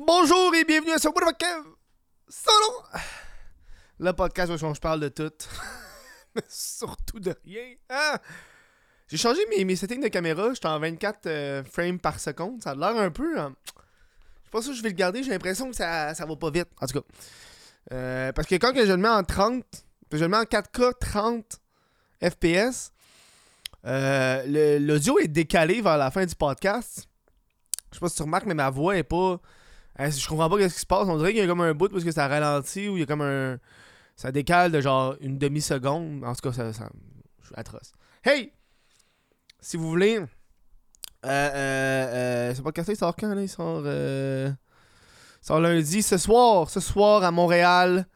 Bonjour et bienvenue à ce Kev Solo! Le podcast où je parle de tout. Mais surtout de rien. Ah! J'ai changé mes, mes settings de caméra. J'étais en 24 euh, frames par seconde. Ça a l'air un peu. Hein. Je pas si je vais le garder. J'ai l'impression que ça, ça va pas vite. En tout cas. Euh, parce que quand je le mets en 30, je le mets en 4K 30 FPS, l'audio est décalé vers la fin du podcast. Je sais pas si tu remarques, mais ma voix est pas. Je comprends pas ce qui se passe. On dirait qu'il y a comme un bout parce que ça ralentit ou il y a comme un. Ça décale de genre une demi-seconde. En tout cas, ça, ça, je suis atroce. Hey! Si vous voulez. Euh, euh, euh, c'est pas cassé, il sort quand là? Il sort. Euh, il sort lundi. Ce soir, ce soir à Montréal.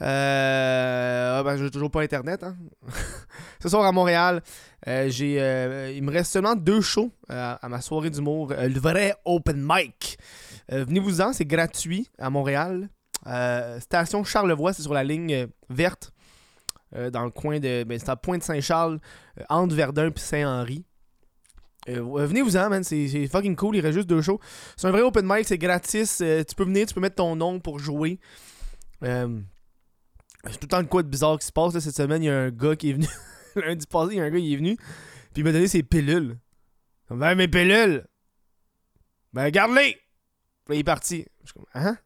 Euh, ah, ben, j'ai toujours pas internet. Hein? Ce soir à Montréal, euh, j'ai, euh, il me reste seulement deux shows euh, à ma soirée d'humour. le vrai open mic. venez-vous-en, c'est gratuit à Montréal. station Charlevoix, c'est sur la ligne verte. dans le coin de. Ben, c'est à Pointe-Saint-Charles, entre Verdun et Saint-Henri. venez-vous-en, man, c'est, fucking cool. Il reste juste deux shows. C'est un vrai open mic, c'est gratis. tu peux venir, tu peux mettre ton nom pour jouer. Tout le temps de quoi de bizarre qui se passe. cette semaine, il y a un gars qui est venu. Lundi passé, il y a un gars qui est venu. Puis il m'a donné ses pilules. Comme, ben, mes pilules. Ben, garde-les. Puis il est parti. Je suis comme, hein?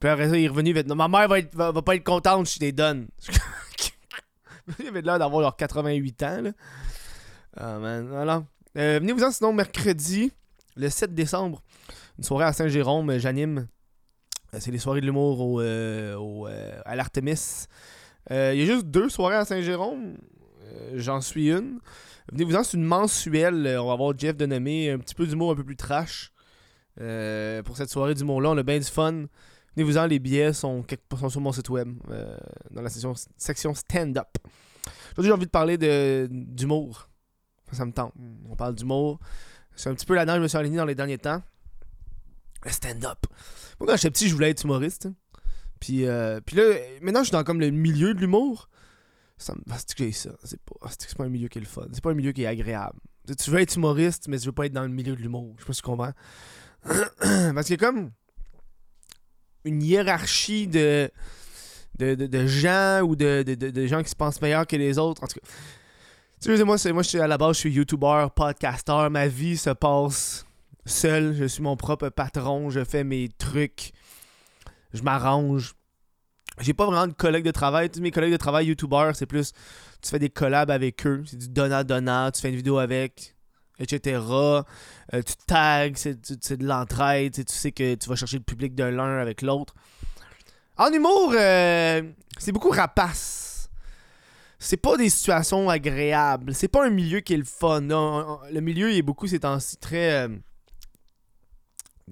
Puis après ça, il est revenu. Il non, ma mère va, être, va, pas être contente si je les donne. il avait l'air d'avoir leur 88 ans, là. Ah, man. Voilà. Euh, Venez-vous-en sinon mercredi, le 7 décembre. Une soirée à Saint-Jérôme, j'anime. Euh, c'est les soirées de l'humour au, euh, euh, à l'Artemis. Il y a juste deux soirées à Saint-Jérôme. J'en suis une. Venez-vous-en, c'est une mensuelle. On va avoir Jeff de nommer un petit peu d'humour un peu plus trash. pour cette soirée d'humour-là, on a bien du fun. Venez-vous-en, les billets sont, sur mon site web, dans la section, stand-up. Aujourd'hui, j'ai envie de parler d'humour. Ça me tente. On parle d'humour. C'est un petit peu là-dedans je me suis aligné dans les derniers temps. Le stand-up. Moi, quand j'étais petit, je voulais être humoriste. Puis, euh, puis là, maintenant, je suis dans comme le milieu de l'humour. Ça me. C'est que ça. C'est pas, c'est pas un milieu qui est le fun. C'est pas un milieu qui est agréable. Tu veux être humoriste, mais tu veux pas être dans le milieu de l'humour. Je sais pas si tu comprends. Parce a comme une hiérarchie de, gens ou de, gens qui se pensent meilleurs que les autres. En tout cas, tu sais, moi, moi je suis à la base, je suis YouTuber, podcaster. Ma vie se passe seul, je suis mon propre patron, je fais mes trucs, je m'arrange. J'ai pas vraiment de collègues de travail. Tous mes collègues de travail youtubeurs, c'est plus tu fais des collabs avec eux, c'est du donnant-donnant, tu fais une vidéo avec, etc. Euh, tu tags, c'est de l'entraide, tu sais que tu vas chercher le public de l'un avec l'autre. En humour, euh, c'est beaucoup rapace. C'est pas des situations agréables. C'est pas un milieu qui est le fun. Le milieu, il est beaucoup ces temps-ci très. Euh,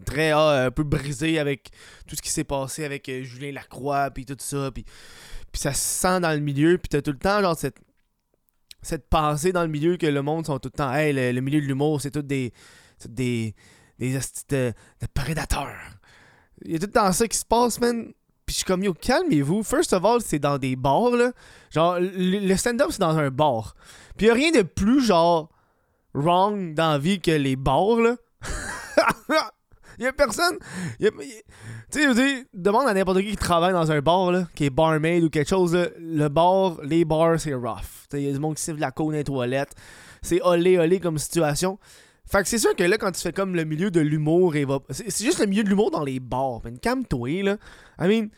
très ah, un peu brisé avec tout ce qui s'est passé avec euh, Julien Lacroix puis tout ça puis puis ça se sent dans le milieu puis t'as tout le temps genre cette cette pensée dans le milieu que le monde sont tout le temps hey le, milieu de l'humour c'est tout des des des de, prédateurs. Il y a tout le temps ça qui se passe man. Puis je suis comme yo calmez-vous. First of all c'est dans des bars là. Genre le, stand-up c'est dans un bar. Puis y a rien de plus genre wrong dans la vie que les bars là Il y a personne. tu sais, je dis, demande à n'importe qui qui travaille dans un bar, là, qui est barmaid ou quelque chose. Le bar, les bars, c'est rough. Il y a du monde qui siffle la côte dans les toilettes. C'est olé olé comme situation. Fait que c'est sûr que là, quand tu fais comme le milieu de l'humour, c'est juste le milieu de l'humour dans les bars. Mais calme-toi, là. I mean,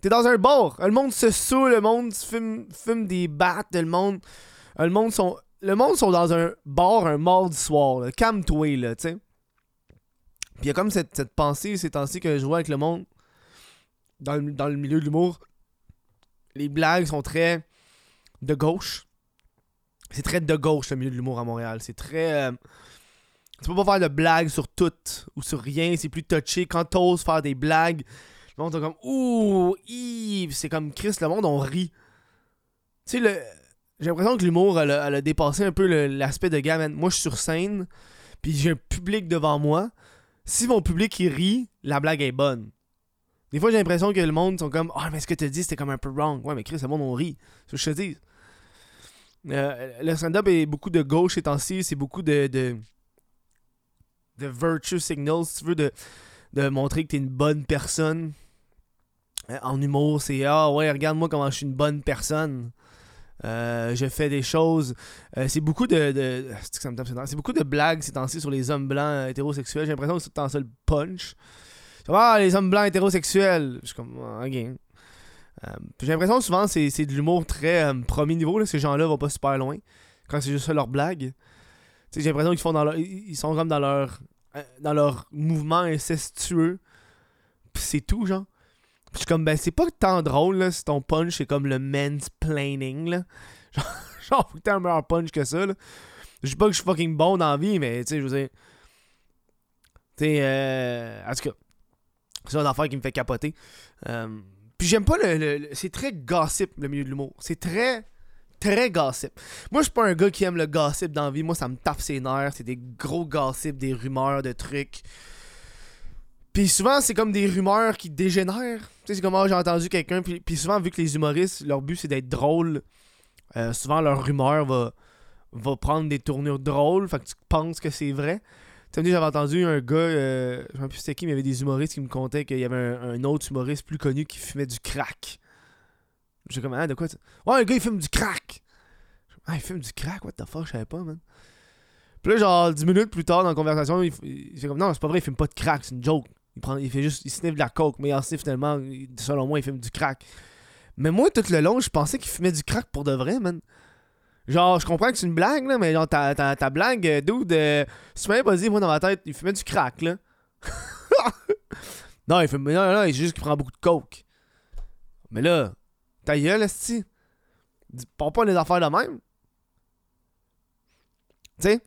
t'es dans un bar. Le monde se saoule, le monde fume, fume des battes, le monde. Le monde sont. Le monde sont dans un bar un mardi soir. Calme-toi, là, tu. Puis il y a comme cette, pensée ces temps-ci que je vois avec le monde dans le, milieu de l'humour. Les blagues sont très de gauche. C'est très de gauche le milieu de l'humour à Montréal. C'est très. Euh, tu peux pas faire de blagues sur tout ou sur rien. C'est plus touché. Quand t'oses faire des blagues, le monde est comme Ouh, c'est comme Chris, le monde, on rit. Tu sais, le... j'ai l'impression que l'humour, a dépassé un peu l'aspect de gamme. Moi, je suis sur scène, puis j'ai un public devant moi si mon public il rit, la blague est bonne. Des fois, j'ai l'impression que le monde sont comme Ah, mais ce que tu dit, c'était comme un peu wrong. Ouais, mais Chris, le monde, on rit. C'est ce que je te dis. Euh, le stand-up est beaucoup de gauche ces temps-ci. C'est beaucoup de, de, virtue signal, si tu veux, de, de montrer que t'es une bonne personne. Euh, En humour, c'est Ah ouais, regarde-moi comment je suis une bonne personne. Euh, je fais des choses. Euh, c'est beaucoup de. c'est beaucoup de blagues ces temps-ci sur les hommes blancs euh, hétérosexuels. J'ai l'impression que c'est tout le temps le punch. Ah, les hommes blancs hétérosexuels. Comme, ah, j'ai l'impression souvent c'est, c'est de l'humour très premier niveau. Là. Ces gens-là vont pas super loin. Quand c'est juste leur blague. J'ai l'impression qu'ils font dans leur. Ils sont comme dans leur. Dans leur mouvement incestueux. C'est tout, genre. Je suis comme, ben, c'est pas tant drôle, là, si ton punch, c'est comme le mansplaining, là. Genre, genre faut que t'aies un meilleur punch que ça, là. Je dis pas que je suis fucking bon dans la vie, mais, tu sais, je veux dire... Tu sais, euh... En tout cas, c'est une affaire qui me fait capoter. Euh, Puis j'aime pas le- C'est très gossip, le milieu de l'humour. C'est très... Très gossip. Moi, je suis pas un gars qui aime le gossip dans la vie. Moi, ça me tape ses nerfs. C'est des gros gossips, des rumeurs, de trucs. Puis souvent, c'est comme des rumeurs qui dégénèrent. Tu sais, c'est comme, ah, j'ai entendu quelqu'un. Puis, puis souvent, vu que les humoristes, leur but, c'est d'être drôle, euh, souvent, leur rumeur va, va prendre des tournures drôles. Fait que tu penses que c'est vrai. Tu sais, j'avais entendu un gars, euh, je sais plus c'était qui, mais il y avait des humoristes qui me contaient qu'il y avait un, un autre humoriste plus connu qui fumait du crack. J'ai comme, ah, de quoi tu- Ouais, le gars, il fume du crack. Ah, il fume du crack, what the fuck, je savais pas, man. Puis là, genre, 10 minutes plus tard dans la conversation, il, il fait comme, non, c'est pas vrai, il fume pas de crack, c'est une joke. Il, prend, il fait juste, il sniffe de la coke, mais en sniffe finalement, selon moi, il fume du crack. Mais moi, tout le long, je pensais qu'il fumait du crack pour de vrai, man. Genre, je comprends que c'est une blague, là, mais genre, ta, blague, euh, dude, euh, si tu pas dit, moi, dans ma tête, il fumait du crack, là. non, il fume, non, non, non, il juste qu'il prend beaucoup de coke. Mais là, ta gueule, esti. Parle pas les affaires de même. Tu sais?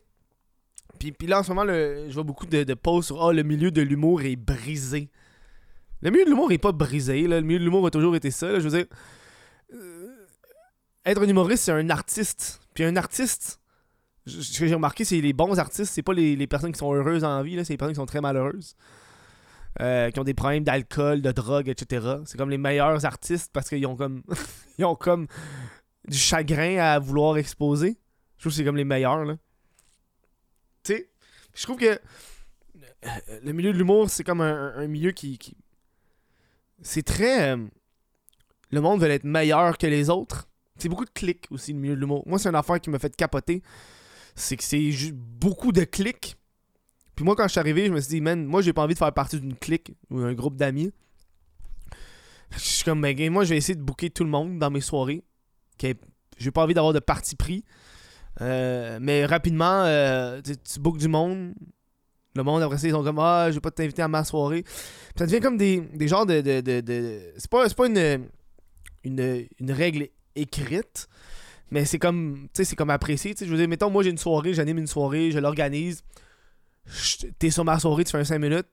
Puis, puis là, en ce moment, je vois beaucoup de, de posts sur Ah, le milieu de l'humour est brisé. Le milieu de l'humour est pas brisé. Là. Le milieu de l'humour a toujours été ça. Je veux dire, euh, être un humoriste, c'est un artiste. Puis un artiste, ce que j'ai remarqué, c'est les bons artistes, c'est pas les, personnes qui sont heureuses en vie, c'est les personnes qui sont très malheureuses. Euh, qui ont des problèmes d'alcool, de drogue, etc. C'est comme les meilleurs artistes parce qu'ils ont comme ils ont comme du chagrin à vouloir exposer. Je trouve que c'est comme les meilleurs là. Je trouve que euh, le milieu de l'humour, c'est comme un, milieu qui, c'est très euh, le monde veut être meilleur que les autres. C'est beaucoup de clics aussi le milieu de l'humour. Moi, c'est une affaire qui m'a fait capoter. C'est que c'est ju- beaucoup de clics. Puis moi, quand je suis arrivé, je me suis dit, man, moi, j'ai pas envie de faire partie d'une clique ou d'un groupe d'amis. Je suis comme, ben, moi, je vais essayer de booker tout le monde dans mes soirées. Ok, J'ai pas envie d'avoir de parti pris. Euh, mais rapidement, euh, tu, bookes du monde. Le monde, après ça, ils sont comme, ah, je vais pas t'inviter à ma soirée. Ça devient comme des, des genres de. de, C'est pas, une, une, une règle écrite. Mais c'est comme, c'est comme apprécié. Je veux dire, mettons, moi, j'ai une soirée, j'anime une soirée, je l'organise. T'es sur ma soirée, tu fais un 5 minutes.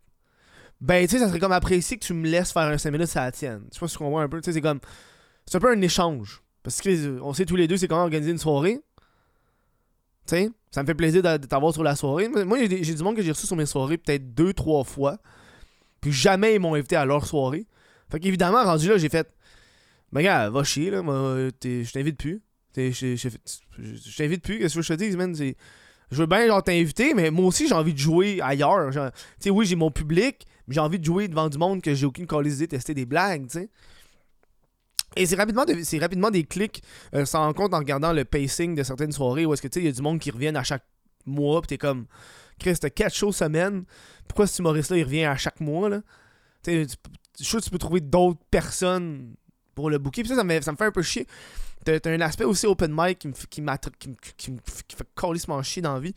Ben, tu sais, ça serait comme apprécié que tu me laisses faire un 5 minutes, ça la tienne. Je sais pas si tu comprends un peu. C'est comme. C'est un peu un échange. Parce que on sait tous les deux, c'est comment organiser une soirée. Tu sais, ça me fait plaisir de t'avoir sur la soirée. Moi, j'ai du monde que j'ai reçu sur mes soirées peut-être deux, trois fois. Puis jamais ils m'ont invité à leur soirée. Fait qu'évidemment, rendu là, j'ai fait. Ben, gars, va chier, là. Je t'invite plus. Je t'invite plus. Qu'est-ce que je te dis, man? Je veux bien, genre, t'inviter, mais moi aussi, j'ai envie de jouer ailleurs. Tu sais, oui, j'ai mon public, mais j'ai envie de jouer devant du monde que j'ai aucune qualité de tester des blagues, tu. Et c'est rapidement, rapidement des clics, euh, sans rend compte en regardant le pacing de certaines soirées où est-ce que tu sais, il y a du monde qui reviennent à chaque mois, pis t'es comme, Chris, t'as 4 shows semaine, pourquoi ce humoriste-là il revient à chaque mois, là? Tu sais, je suis que tu peux trouver d'autres personnes pour le booker, pis ça, ça me, ça me fait un peu chier. T'as un aspect aussi open mic qui me, qui qui me, qui qui fait chier dans la vie.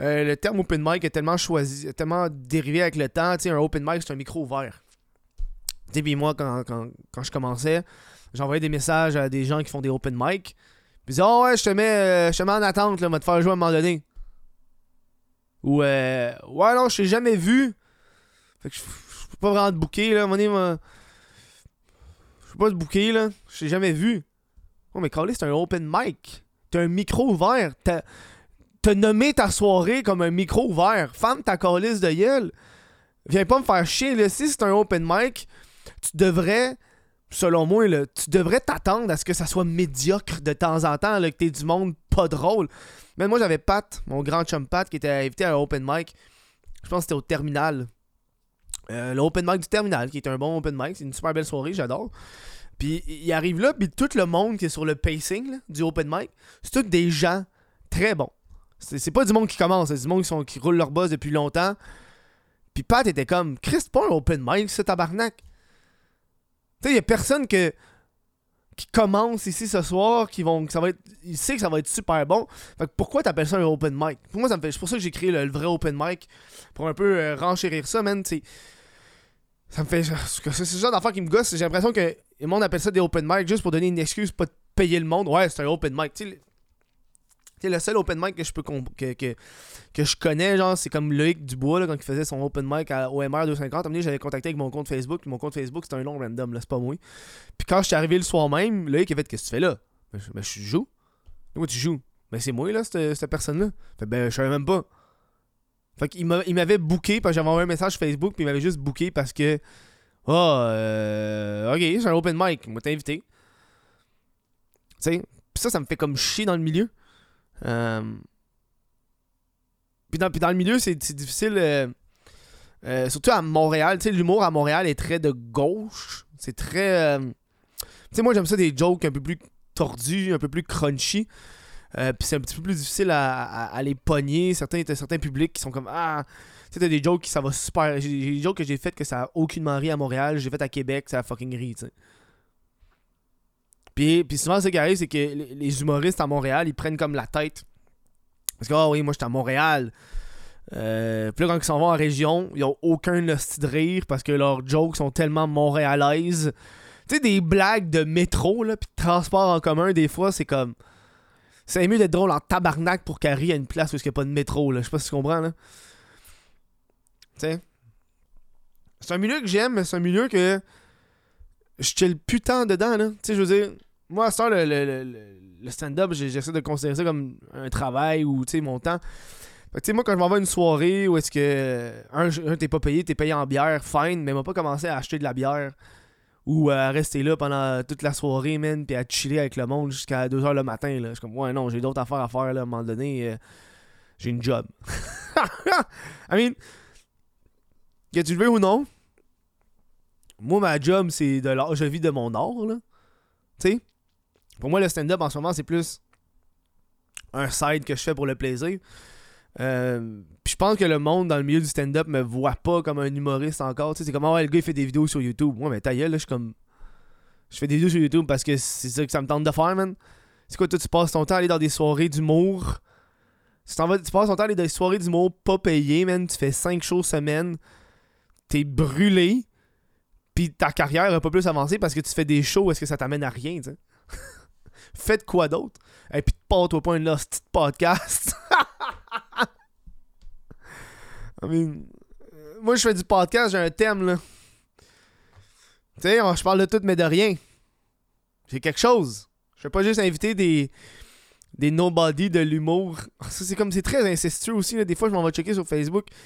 Euh, le terme open mic est tellement choisi, tellement dérivé avec le temps. Tu sais, un open mic, c'est un micro ouvert. Tu puis moi, quand, quand, quand je commençais, j'envoyais des messages à des gens qui font des open mic. Puis ils disaient, oh ouais, je te mets, euh, je te mets en attente, là, va te faire jouer à un moment donné. Ou, euh, ouais, non, je t'ai jamais vu. Fait que je peux pas vraiment te booker, là. À un moment je peux pas te booker, là. Je t'ai jamais vu. Oh, mais Carly, c'est un open mic. T'as un micro ouvert. T'as t'as nommé ta soirée comme un micro ouvert. Femme ta calice de gueule. Viens pas me faire chier, là. Si c'est un open mic, tu devrais, selon moi, tu devrais t'attendre à ce que ça soit médiocre de temps en temps, là, que t'aies du monde pas drôle. Mais moi, j'avais Pat, mon grand chum Pat, qui était invité à un open mic. Je pense que c'était au terminal. Euh, le open mic du terminal, qui est un bon open mic. C'est une super belle soirée, j'adore. Puis il arrive là, puis tout le monde qui est sur le pacing du open mic, c'est tous des gens très bons. C'est pas du monde qui commence, c'est du monde qui, sont, qui roulent leur boss depuis longtemps. Puis Pat était comme, Chris, pas un open mic, ce tabarnak. Tu sais, il y a personne que, qui commence ici ce soir, qui vont, ça va être, il sait que ça va être super bon. Fait que pourquoi t'appelles ça un open mic? Pour moi, ça me fait, c'est pour ça que j'ai créé le, vrai open mic, pour un peu euh, renchérir ça, man. Ça me fait. C'est ce genre d'affaire qui me gosse. J'ai l'impression que le monde appelle ça des open mic juste pour donner une excuse, pas de payer le monde. Ouais, c'est un open mic. Sais, le- seul open mic que je peux que, que, que je connais, genre, c'est comme Loïc Dubois, là, quand il faisait son open mic à OMR 250. À un moment donné, j'avais contacté avec mon compte Facebook. Mon compte Facebook, c'était un nom random, là, c'est pas moi. Puis quand je suis arrivé le soir même, Loïc a fait Qu'est-ce que tu fais là? Ben, je, ben, je joue. Pourquoi tu joues Ben, c'est moi, là, cette, cette personne-là. Fait ben, je savais même pas. Fait qu'il m'a- il m'avait booké, parce que j'avais envoyé un message Facebook, puis il m'avait juste booké parce que. Ah, euh, ok, c'est un open mic, moi t'ai invité. Tu sais, ça, ça me fait comme chier dans le milieu. Euh... Puis dans, puis dans le milieu, c'est difficile. euh, euh, surtout à Montréal, tu sais, l'humour à Montréal est très de gauche. C'est très. Tu sais, moi j'aime ça des jokes un peu plus tordus, un peu plus crunchy. Puis c'est un petit peu plus difficile à, à- les pogner. Certains, certains publics qui sont comme Ah, tu sais, des jokes qui ça va super. J'ai des jokes que j'ai fait que ça a aucunement ri à Montréal. J'ai fait à Québec, ça a fucking ri, tu sais. Puis, souvent, ce qui arrive, c'est que les, humoristes à Montréal, ils prennent comme la tête. Parce que, ah oui, moi, j'étais à Montréal. Euh, puis là, quand ils s'en vont en région, ils ont aucun hostie de rire parce que leurs jokes sont tellement montréalaises. Tu sais, des blagues de métro, là, puis de transport en commun, des fois, c'est comme. C'est mieux d'être drôle en tabarnak pour qu'elle rie à une place où il n'y a pas de métro, là. Je sais pas si tu comprends, là. Tu sais? C'est un milieu que j'aime, mais c'est un milieu que. Je chill putain dedans, là. Tu sais, je veux dire. Moi, temps, le, le, le- stand-up, j'essaie de considérer ça comme un travail ou, mon temps. Fait que, moi, quand je m'en vais à une soirée où est-ce que. Un, je- un, t'es pas payé, t'es payé en bière, fine, mais m'a pas commencé à acheter de la bière ou à rester là pendant toute la soirée, man, puis à chiller avec le monde jusqu'à 2h le matin, là. Je suis comme, ouais, non, j'ai d'autres affaires à faire, là, à un moment donné. euh, j'ai une job. I mean, que tu le veux ou non, moi, ma job, c'est de l'art. Je vis de mon art, là. Tu sais? Pour moi, le stand-up en ce moment, c'est plus un side que je fais pour le plaisir. Euh, puis je pense que le monde dans le milieu du stand-up me voit pas comme un humoriste encore. Tu sais, c'est comme, ah ouais, le gars, il fait des vidéos sur YouTube. Moi, mais ta gueule, là, je suis comme. Je fais des vidéos sur YouTube parce que c'est ça que ça me tente de faire, man. C'est quoi, toi, tu passes ton temps à aller dans des soirées d'humour? Tu passes ton temps à aller dans des soirées d'humour pas payées, man. Tu fais 5 shows semaine. T'es brûlé. Puis ta carrière a pas plus avancé parce que tu fais des shows. Est-ce que ça t'amène à rien, tu sais? Faites quoi d'autre? Et puis, pars-toi pas une de podcast. I mean, euh, moi, je fais du podcast, j'ai un thème, là. Tu sais, je parle de tout, mais de rien. J'ai quelque chose. Je fais pas juste inviter des, des nobody de l'humour. Ça, c'est comme, c'est très incestueux aussi. Des fois, je m'en vais checker sur Facebook. Tu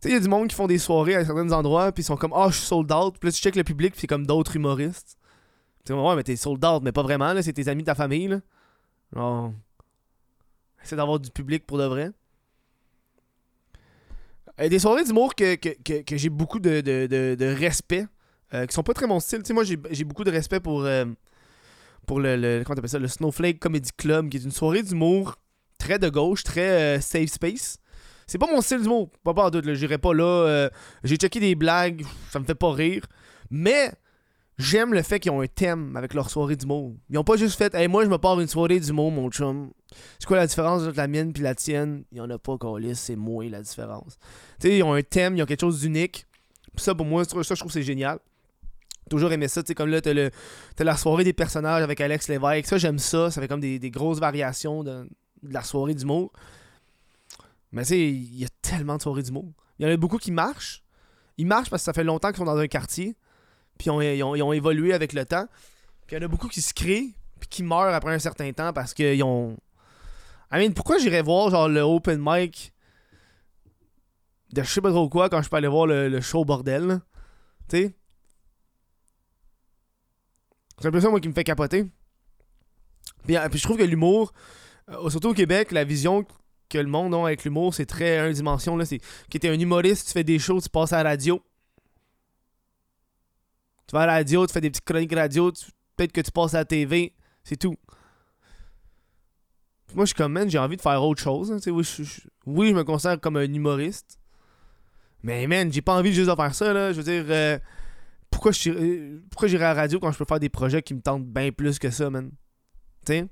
sais, il y a du monde qui font des soirées à certains endroits, puis ils sont comme, ah, je suis sold out. Puis là, tu checkes le public, puis c'est comme d'autres humoristes. Tu sais, ouais, mais t'es sold out, mais pas vraiment, là. C'est tes amis ta famille, là. Genre. Essaie d'avoir du public pour de vrai. Euh, des soirées d'humour que, que, que, j'ai beaucoup de, de, de, respect, euh, qui sont pas très mon style. Tu sais, moi, j'ai beaucoup de respect pour, euh, pour le, le, comment t'appelles ça, le Snowflake Comedy Club, qui est une soirée d'humour très de gauche, très euh, safe space. C'est pas mon style d'humour, pas pas en doute, j'irai pas là. j'ai checké des blagues, ça me fait pas rire. Mais j'aime le fait qu'ils ont un thème avec leur soirée d'humour. Ils ont pas juste fait, hey, moi je me pars une soirée d'humour, mon chum. C'est quoi la différence entre la mienne puis la tienne? Il y en a pas, Calis, c'est moi la différence. Tu sais, ils ont un thème, ils ont quelque chose d'unique. Ça, pour moi, ça, je trouve que c'est génial. Toujours aimé ça, tu sais, comme là, t'as, le, t'as la soirée des personnages avec Alex Lévesque. Ça, j'aime ça. Ça fait comme des, des grosses variations de, de la soirée d'humour. Mais tu sais, il y a tellement de soirées d'humour. Il y en a beaucoup qui marchent. Ils marchent parce que ça fait longtemps qu'ils sont dans un quartier. Puis ils ont, ils ont- évolué avec le temps. Puis il y en a beaucoup qui se créent. Puis qui meurent après un certain temps parce qu'ils ont. I mean, pourquoi j'irais voir genre le open mic de je sais pas trop quoi quand je peux aller voir le, le show bordel? Tu sais? C'est un peu ça, moi, qui me fait capoter. Puis, euh, puis je trouve que l'humour, euh, surtout au Québec, la vision que le monde a avec l'humour, c'est très un dimension. Là, c'est que t'es un humoriste, tu fais des shows, tu passes à la radio. Tu vas à la radio, tu fais des petites chroniques radio, peut-être que tu passes à la TV, c'est tout. Moi, je suis comme, man, j'ai envie de faire autre chose. hein, oui, je, oui, je me considère comme un humoriste. Mais, man, j'ai pas envie juste de faire ça, là. Je veux dire, euh, pourquoi euh, pourquoi j'irai à la radio quand je peux faire des projets qui me tentent bien plus que ça, man? Tu sais?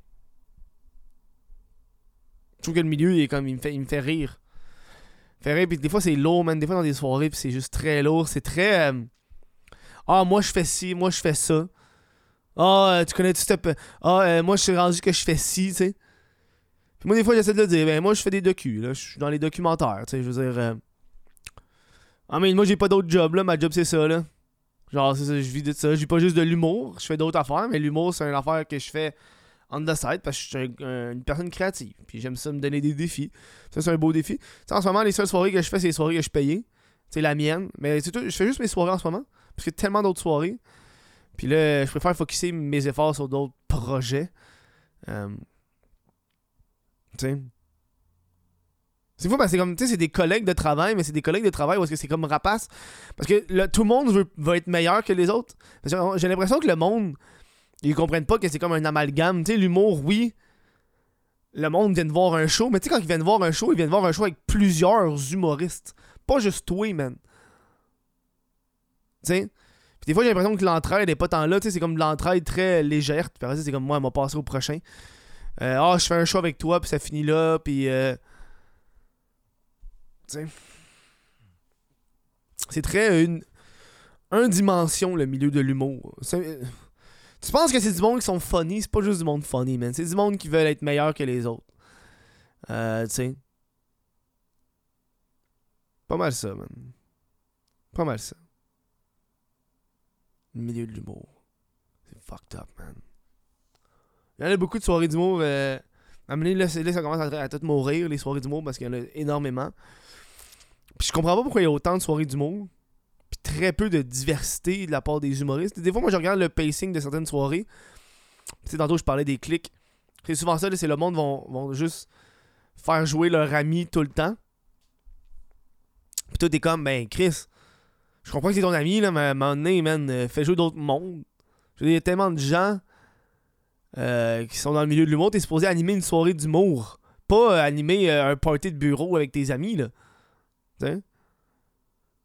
Je trouve que le milieu, il est comme, il me fait, il me fait rire. Il me fait rire, puis des fois, c'est lourd, man. Des fois, dans des soirées, puis c'est juste très lourd. C'est très. euh, Ah, moi, je fais ci, moi, je fais ça. Ah, euh, tu connais tout ce. Ah, euh, moi, je suis rendu que je fais ci, tu sais. Puis moi, des fois, j'essaie de le dire. Ben, moi, je fais des docus, là. Je suis dans les documentaires, tu sais. Je veux dire. euh, Ah, mais moi, j'ai pas d'autre job, là. Ma job, c'est ça, là. Genre, c'est ça, je vis de ça. Vis pas juste de l'humour. Je fais d'autres affaires, mais l'humour, c'est une affaire que je fais on the side parce que je suis un- un- une personne créative. Puis j'aime ça me donner des défis. Ça, c'est un beau défi. Tu sais, en ce moment, les seules soirées que je fais, c'est les soirées que je payais. C'est la mienne. Mais c'est tout, je fais juste mes soirées en ce moment. Parce qu'il y a tellement d'autres soirées. Puis là, je préfère focuser mes efforts sur d'autres projets. Euh, tu sais. C'est fou parce que c'est comme, c'est des collègues de travail, mais c'est des collègues de travail parce que c'est comme rapace. Parce que tout le monde veut, va être meilleur que les autres. J'ai l'impression que le monde, ils comprennent pas que c'est comme un amalgame. Tu sais, l'humour, oui. Le monde vient de voir un show, mais tu sais, quand ils viennent voir un show, ils viennent voir un show avec plusieurs humoristes. Pas juste toi, man. Puis des fois, j'ai l'impression que l'entraide est pas tant là. C'est comme de l'entraide très légère. C'est comme moi, elle m'a passé au prochain. Euh, Ah, je fais un show avec toi, puis ça finit là, puis. euh, Tu sais. C'est très une. Un dimension, le milieu de l'humour. Tu penses que c'est du monde qui sont funny, c'est pas juste du monde funny, man. C'est du monde qui veulent être meilleur que les autres. Euh, tu sais. Pas mal ça, man. Pas mal ça. Le milieu de l'humour. C'est fucked up, man. Il y en a beaucoup de soirées d'humour. Euh, là, là, ça commence à, à tout mourir, les soirées d'humour, parce qu'il y en a énormément. Puis je comprends pas pourquoi il y a autant de soirées d'humour. Puis très peu de diversité de la part des humoristes. Des fois, moi, je regarde le pacing de certaines soirées. Tu sais, tantôt, je parlais des clics. C'est souvent ça, c'est le monde vont, vont juste faire jouer leur ami tout le temps. Puis toi, t'es comme, ben, Chris, je comprends que c'est ton ami, là, mais à un moment donné, man, euh, fais jouer d'autres mondes. Je veux dire, il y a tellement de gens euh, qui sont dans le milieu de l'humour. T'es supposé animer une soirée d'humour. Pas euh, animer un party de bureau avec tes amis, là. Tu sais?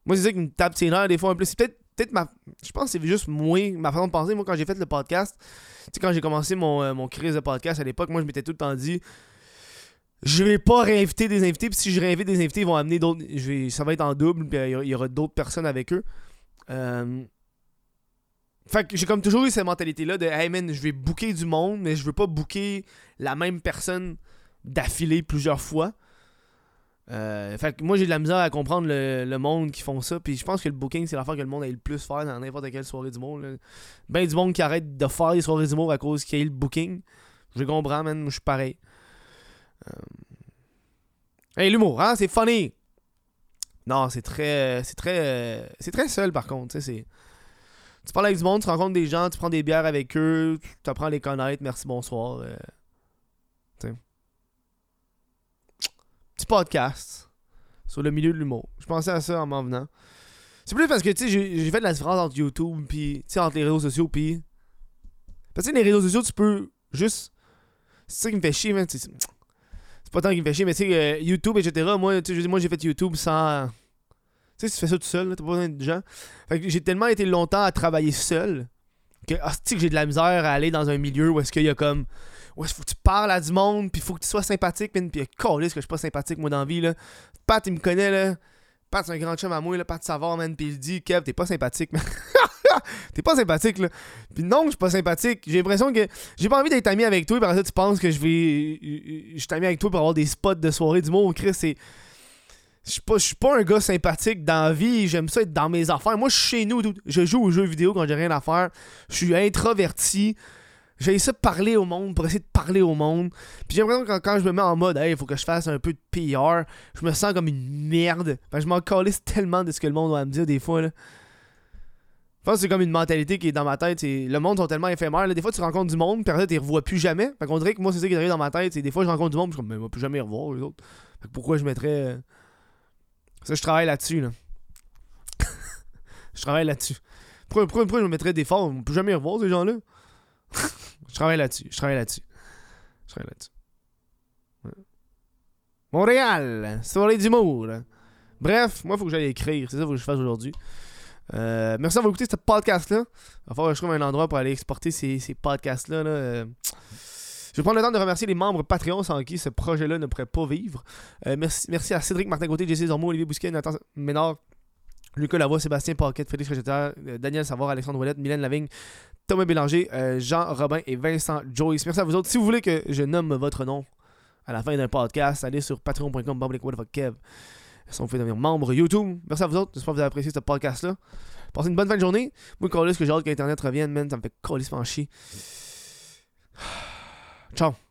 Moi, c'est ça qui me tape ses des fois un peu. C'est peut-être peut-être ma. Je pense que c'est juste moi, ma façon de penser. Moi, quand j'ai fait le podcast, tu sais, quand j'ai commencé mon, mon crise de podcast à l'époque, moi, je m'étais tout le temps dit. Je vais pas réinviter des invités, puis si je réinvite des invités, ils vont amener d'autres. Ça va être en double, puis il y aura- d'autres personnes avec eux. Euh, Fait que j'ai comme toujours eu cette mentalité-là de Hey man, je vais booker du monde, mais je veux pas booker la même personne d'affilée plusieurs fois. Euh, fait que moi j'ai de la misère à comprendre le, le monde qui font ça. Puis je pense que le booking c'est l'affaire que le monde aille le plus faire dans n'importe quelle soirée du monde. Ben du monde qui arrête de faire des soirées d'humour à cause qu'il y ait le booking. Je comprends, man. Je suis pareil. Euh... Hey, l'humour, hein, c'est funny. Non, c'est très. C'est très. C'est très seul par contre. c'est. Tu parles avec du monde, tu rencontres des gens, tu prends des bières avec eux, tu apprends à les connaître, merci, bonsoir. euh. Petit podcast sur le milieu de l'humour. Je pensais à ça en m'en venant. C'est plus parce que, tu sais, j'ai fait de la différence entre YouTube, puis, entre les réseaux sociaux, puis. Parce que, les réseaux sociaux, tu peux juste. C'est ça qui me fait chier, man. C'est pas tant qui me fait chier, mais tu sais, euh, YouTube, etc. Moi, tu sais, moi, j'ai fait YouTube sans. Tu sais, tu fais ça tout seul, t'as pas besoin de gens. Fait que j'ai tellement été longtemps à travailler seul que, ah, que j'ai de la misère à aller dans un milieu où est-ce qu'il y a comme. Où est-ce qu'il faut que tu parles à du monde, puis faut que tu sois sympathique, man. Puis, est que je suis pas sympathique, moi, dans la vie, là. Pat, il me connaît, là. C'est un grand chum à moi, là. Pat Savard, man. Puis il dit, Kev, t'es pas sympathique, man. t'es pas sympathique, là. Puis non, je suis pas sympathique. J'ai l'impression que j'ai pas envie d'être ami avec toi, par ça, tu penses que je vais. Je suis ami avec toi pour avoir des spots de soirée du monde. Chris, c'est. Je suis pas, pas un gars sympathique dans la vie, j'aime ça être dans mes affaires. Moi, je suis chez nous, je joue aux jeux vidéo quand j'ai rien à faire. Je suis introverti. J'ai ça parler au monde pour essayer de parler au monde. Puis j'ai l'impression que quand, je me mets en mode, hey, il faut que je fasse un peu de PR, je me sens comme une merde. Fait que je m'en calisse tellement de ce que le monde va me dire des fois. Là. Je pense que c'est comme une mentalité qui est dans ma tête. Le monde sont tellement éphémères. là. Des fois, tu rencontres du monde, puis après, les revois plus jamais. Fait qu'on dirait que moi, c'est ça qui arrive dans ma tête. Des fois, je rencontre du monde, je suis comme, mais on va plus jamais les revoir, les autres. pourquoi je mettrais. Ça, je travaille là-dessus, là. je travaille là-dessus. Pourquoi, pourquoi, pourquoi, je me mettrais des forts? On peut jamais revoir ces gens-là. je travaille là-dessus. Je travaille là-dessus. Je travaille là-dessus. Montréal, soirée d'humour. Bref, moi, il faut que j'aille écrire. C'est ça que je fasse aujourd'hui. Euh, merci d'avoir écouté ce podcast-là. Il va falloir que je trouve un endroit pour aller exporter ces, podcasts-là. Je vais prendre le temps de remercier les membres Patreon sans qui ce projet-là ne pourrait pas vivre. Euh, merci, merci à Cédric Martin Côté, Jesse Zormo, Olivier Bousquet, Nathan Ménard, Lucas Lavoie, Sébastien Paquette, Félix Rejeteur, Daniel Savard, Alexandre Ouellette, Mylène Lavigne, Thomas Bélanger, Jean Robin et Vincent Joyce. Merci à vous autres. Si vous voulez que je nomme votre nom à la fin d'un podcast, allez sur patreon.com, Kev. Si on fait devenir membre YouTube. Merci à vous autres. J'espère que vous avez apprécié ce podcast-là. Passez une bonne fin de journée. Moi, ce que j'ai hâte qu'Internet revienne, man. Ça me fait colissement chier. Ciao.